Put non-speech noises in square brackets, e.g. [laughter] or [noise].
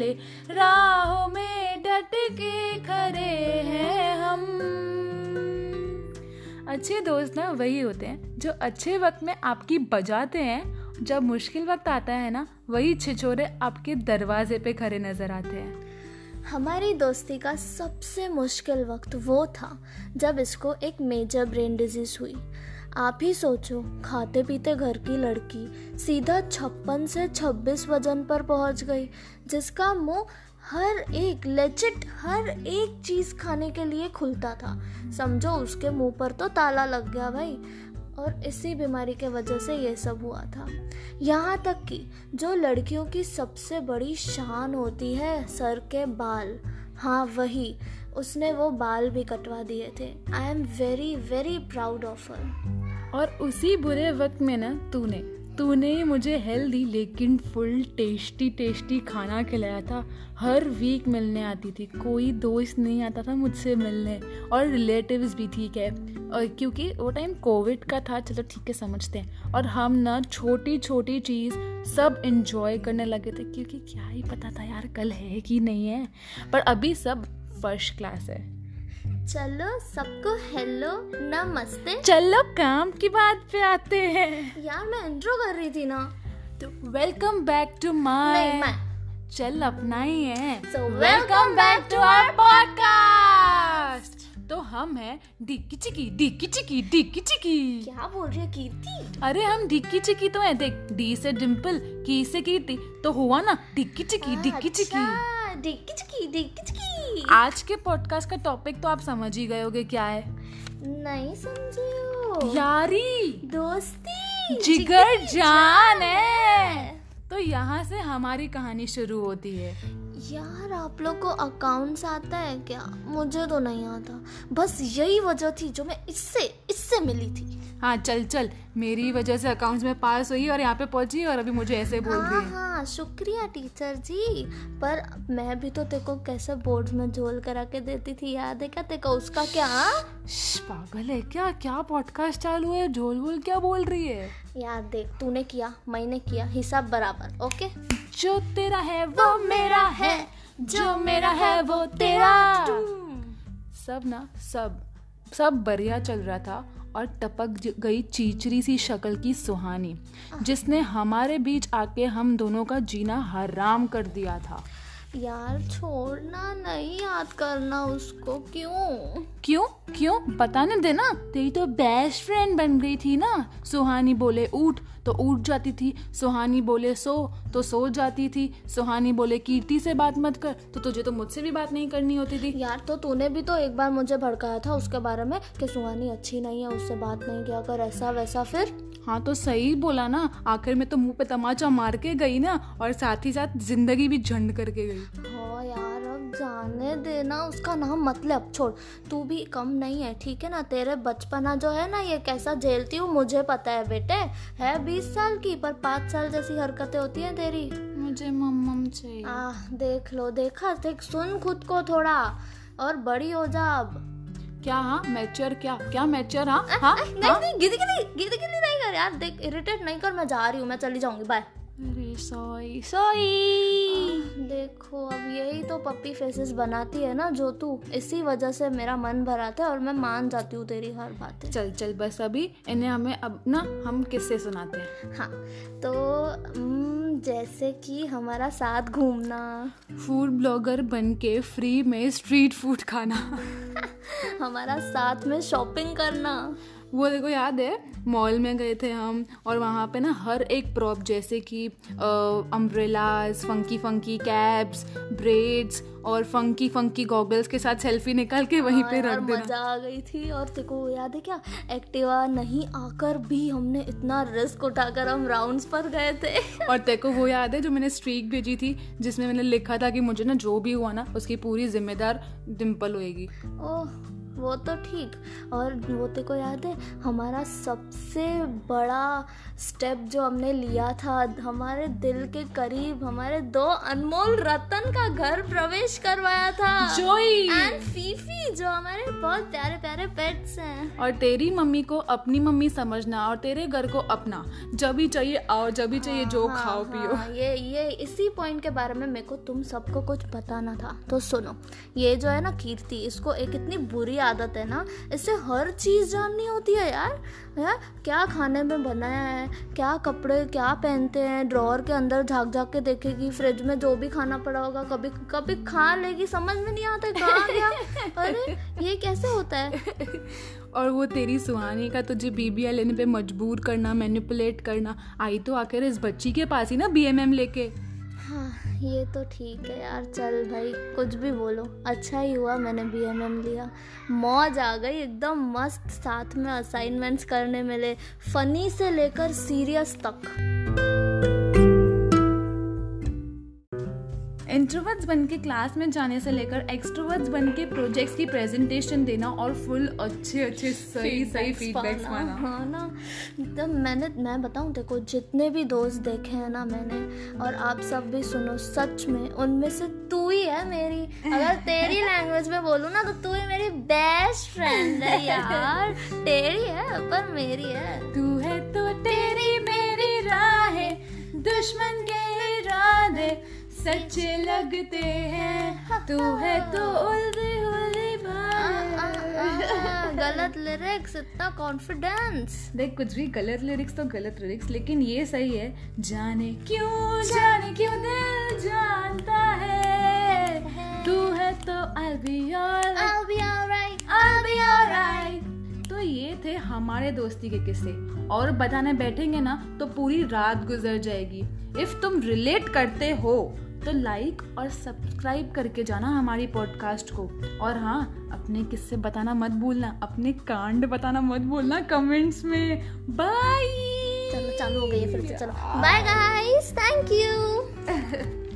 वाले राहों में डट के खड़े हैं हम। अच्छे दोस्त ना, वही होते हैं, जो अच्छे वक्त में आपकी बजाते हैं, जब मुश्किल वक्त आता है ना, वही छिछोरे आपके दरवाजे पे खड़े नज़र आते हैं। हमारी दोस्ती का सबसे मुश्किल वक्त वो था, जब इसको एक मेजर ब्रेन डिज़ीज़ हुई। आप ही सोचो खाते पीते घर की लड़की सीधा छप्पन से छब्बीस वज़न पर पहुँच गई, जिसका मुँह हर एक लेचिट हर एक चीज़ खाने के लिए खुलता था। समझो, उसके मुँह पर तो ताला लग गया भाई। और इसी बीमारी के वजह से ये सब हुआ था। यहाँ तक कि जो लड़कियों की सबसे बड़ी शान होती है, सर के बाल। हाँ वही, उसने वो बाल भी कटवा दिए थे। I am very very proud of her और उसी बुरे वक्त में ना तूने तूने ही मुझे हेल्दी लेकिन फुल टेस्टी टेस्टी खाना खिलाया था। हर वीक मिलने आती थी, कोई दोस्त नहीं आता था मुझसे मिलने। और रिलेटिव्स भी ठीक है। और क्योंकि वो टाइम कोविड का था, चलो ठीक है, समझते हैं। और हम ना छोटी छोटी चीज़ सब इन्जॉय करने लगे थे, क्योंकि क्या ही पता था यार कल है कि नहीं है। पर अभी सब फ़र्स्ट क्लास है। चलो सबको हेलो नमस्ते। चलो काम की बात पे आते हैं। यार मैं इंट्रो कर रही थी ना। तो वेलकम बैक टू माय चल अपना ही है। So, welcome back to our podcast तो हम हैं डिक्की चिकी डिक्की चिकी डिक्की चिकी। क्या बोल रही है कीर्ति? अरे हम डिक्की चिकी तो है। देख डी से डिम्पल की से कीर्ति। तो हुआ ना डिक्की चिकी डिक्की चिकी। अच्छा, डिक्की चिकी डिक्की चिकी। आज के पॉडकास्ट का टॉपिक तो आप समझ ही गए होगे क्या है। नहीं समझे हो। यारी। दोस्ती। जिगर जिगरी जान है। तो यहाँ से हमारी कहानी शुरू होती है। यार आप लोग को अकाउंट्स आता है क्या? मुझे तो नहीं आता। बस यही वजह थी जो मैं इससे इससे मिली थी। हाँ चल चल। मेरी वजह से अकाउंट्स में पास हुई और यहाँ पे पहुँची और अभी मुझे ऐसे बोल रही हाँ। है हाँ शुक्रिया टीचर जी। पर मैं भी तो तेको कैसे बोर्ड में झोल करा के देती थी याद है क्या तेको उसका क्या? पागल है क्या? क्या पॉडकास्ट चालू है? झोल वोल क्या बोल रही है? याद देख तूने किया मैंने किया हिसाब बराबर ओके? जो तेरा है वो मेरा है। जो मेरा है वो तेरा। सब ना सब सब बढ़िया चल रहा था। और टपक गई चीचरी सी शक्ल की सुहानी, जिसने हमारे बीच आके हम दोनों का जीना हराम कर दिया था। यार छोड़ना नहीं याद करना उसको क्यों? क्यों? क्यों? बताने देना। तेरी तो बेस्ट फ्रेंड बन गई थी ना। सुहानी बोले उठ। तो उठ जाती थी। सुहानी बोले सो। तो सो जाती थी। सुहानी बोले कीर्ति से बात मत कर। तो तुझे तो मुझसे भी बात नहीं करनी होती थी। यार तो तूने भी तो एक बार मुझे भड़काया था उसके बारे में कि सुहानी अच्छी नहीं है उससे बात नहीं किया कर ऐसा वैसा फिर। हाँ तो सही बोला ना आखिर में तो मुँह पे तमाचा मार के गई ना और साथ ही साथ ज़िंदगी भी झंड करके गई। हाँ यार अब जाने देना उसका नाम मतलब छोड़। तू भी कम नहीं है ठीक है ना? तेरे बचपना जो है ना ये कैसा झेलती हूँ मुझे पता है बेटे। है बीस साल की पर पाँच साल जैसी हरकतें होती हैं तेरी। मुझे मम्मम चाहिए। आ देख लो देखा देख सुन खुद को थोड़ा और बड़ी हो जा अब। क्या हाँ? मैच्योर क्या? क्या मैच्योर हाँ? हाँ? नहीं नहीं गिदी गिदी गिदी गिदी नहीं कर यार देख इरिटेट नहीं कर मैं जा रही हूँ मैं चली जाऊँगी बाय अरे सॉरी सॉरी देखो अब यही तो पप्पी फेसेस बनाती है ना जो तू इसी वजह से मेरा मन भरा था और मैं मान जाती हूँ तेरी हर बात। चल चल बस अभी इन्हें हमें अब ना हम किससे सुनाते हैं? हाँ तो हम्म, जैसे कि हमारा साथ घूमना। फ़ूड ब्लॉगर बन के फ्री में स्ट्रीट फ़ूड खाना। [laughs] हमारा साथ में शॉपिंग करना। वो देखो याद है मॉल में गए थे हम और वहाँ पे ना हर एक प्रॉप जैसे कि umbrellas funky funky caps braids और फंकी फंकी गॉगल्स के साथ सेल्फी निकाल के वहीं पे हाँ रख देना। मज़ा आ गई थी। और तेको याद है क्या? एक्टिवा नहीं आकर भी हमने इतना रिस्क उठाकर हम राउंड्स पर गए थे। और तेरे को वो याद है जो मैंने स्ट्रीक भेजी थी जिसमें मैंने लिखा था कि मुझे ना जो भी हुआ ना उसकी पूरी जिम्मेदार डिम्पल होएगी। ओह वो तो ठीक। और वो तेरे को याद है हमारा सबसे बड़ा स्टेप जो हमने लिया था हमारे दिल के करीब हमारे दो अनमोल रतन का घर प्रवेश करवाया था। जोई! एंड फीफी जो हमारे बहुत प्यारे प्यारे पेट्स हैं। और तेरी मम्मी को अपनी मम्मी समझना और तेरे घर को अपना। जब भी चाहिए आओ जब भी चाहिए जो हाँ, खाओ हाँ, पियो। ये ये इसी पॉइंट के बारे में मेरे को तुम सबको कुछ बताना था। तो सुनो ये जो है ना कीर्ति इसको एक इतनी बुरी आदत है ना? इससे हर चीज़ जाननी होती है यार। यार क्या खाने में बनाया है? क्या कपड़े क्या पहनते हैं? ड्रॉर के अंदर झाँक झाँक के देखेगी फ्रिज में जो भी खाना पड़ा होगा कभी कभी खा लेगी समझ में नहीं आता है कहाँ गया। [laughs] अरे ये कैसे होता है? और वो तेरी सुहानी का तुझे बीबीआई लेने पे मजबूर करना मैनिपुलेट करना आई तो आखिर इस बच्ची के पास ही ना बीएमएम लेके। हाँ ये तो ठीक है यार, चल भाई, कुछ भी बोलो। अच्छा ही हुआ मैंने बी एम एम लिया। मौज आ गई, एकदम मस्त साथ में असाइनमेंट्स करने मिले फनी से लेकर सीरियस तक। इंट्रोवर्ट्स बन के क्लास में जाने से लेकर एक्सट्रोवर्ट्स बन के प्रोजेक्ट्स की प्रेजेंटेशन देना और फुल अच्छे अच्छे सही सही फीडबैक्स पाना। हाँ ना एकदम मैंने मैं बताऊँ देखो जितने भी दोस्त देखे हैं ना मैंने और आप सब भी सुनो सच में उनमें से तू ही है मेरी। अगर तेरी [laughs] लैंग्वेज में बोलूँ ना तो तू ही मेरी बेस्ट फ्रेंड है यार। [laughs] तेरी है पर मेरी है तू है। तो सच्चे लगते हैं। तू है तो उल्दी उल्दी गलत लिरिक्स इतना कॉन्फिडेंस देख कुछ भी गलत लिरिक्स तो गलत लिरिक्स लेकिन ये सही है जाने क्यों जाने क्यों दिल जानता है? तू है तो I'll be alright I'll be alright I'll be alright तो ये थे हमारे दोस्ती के किस्से। और बताने बैठेंगे ना तो पूरी रात गुजर जाएगी। इफ़ तुम रिलेट करते हो तो लाइक और सब्सक्राइब करके जाना हमारी पॉडकास्ट को। और हाँ अपने किस्से बताना मत भूलना अपने कांड बताना मत भूलना कमेंट्स में। बाय चलो चालू हो गई फिर से चलो। Bye guys thank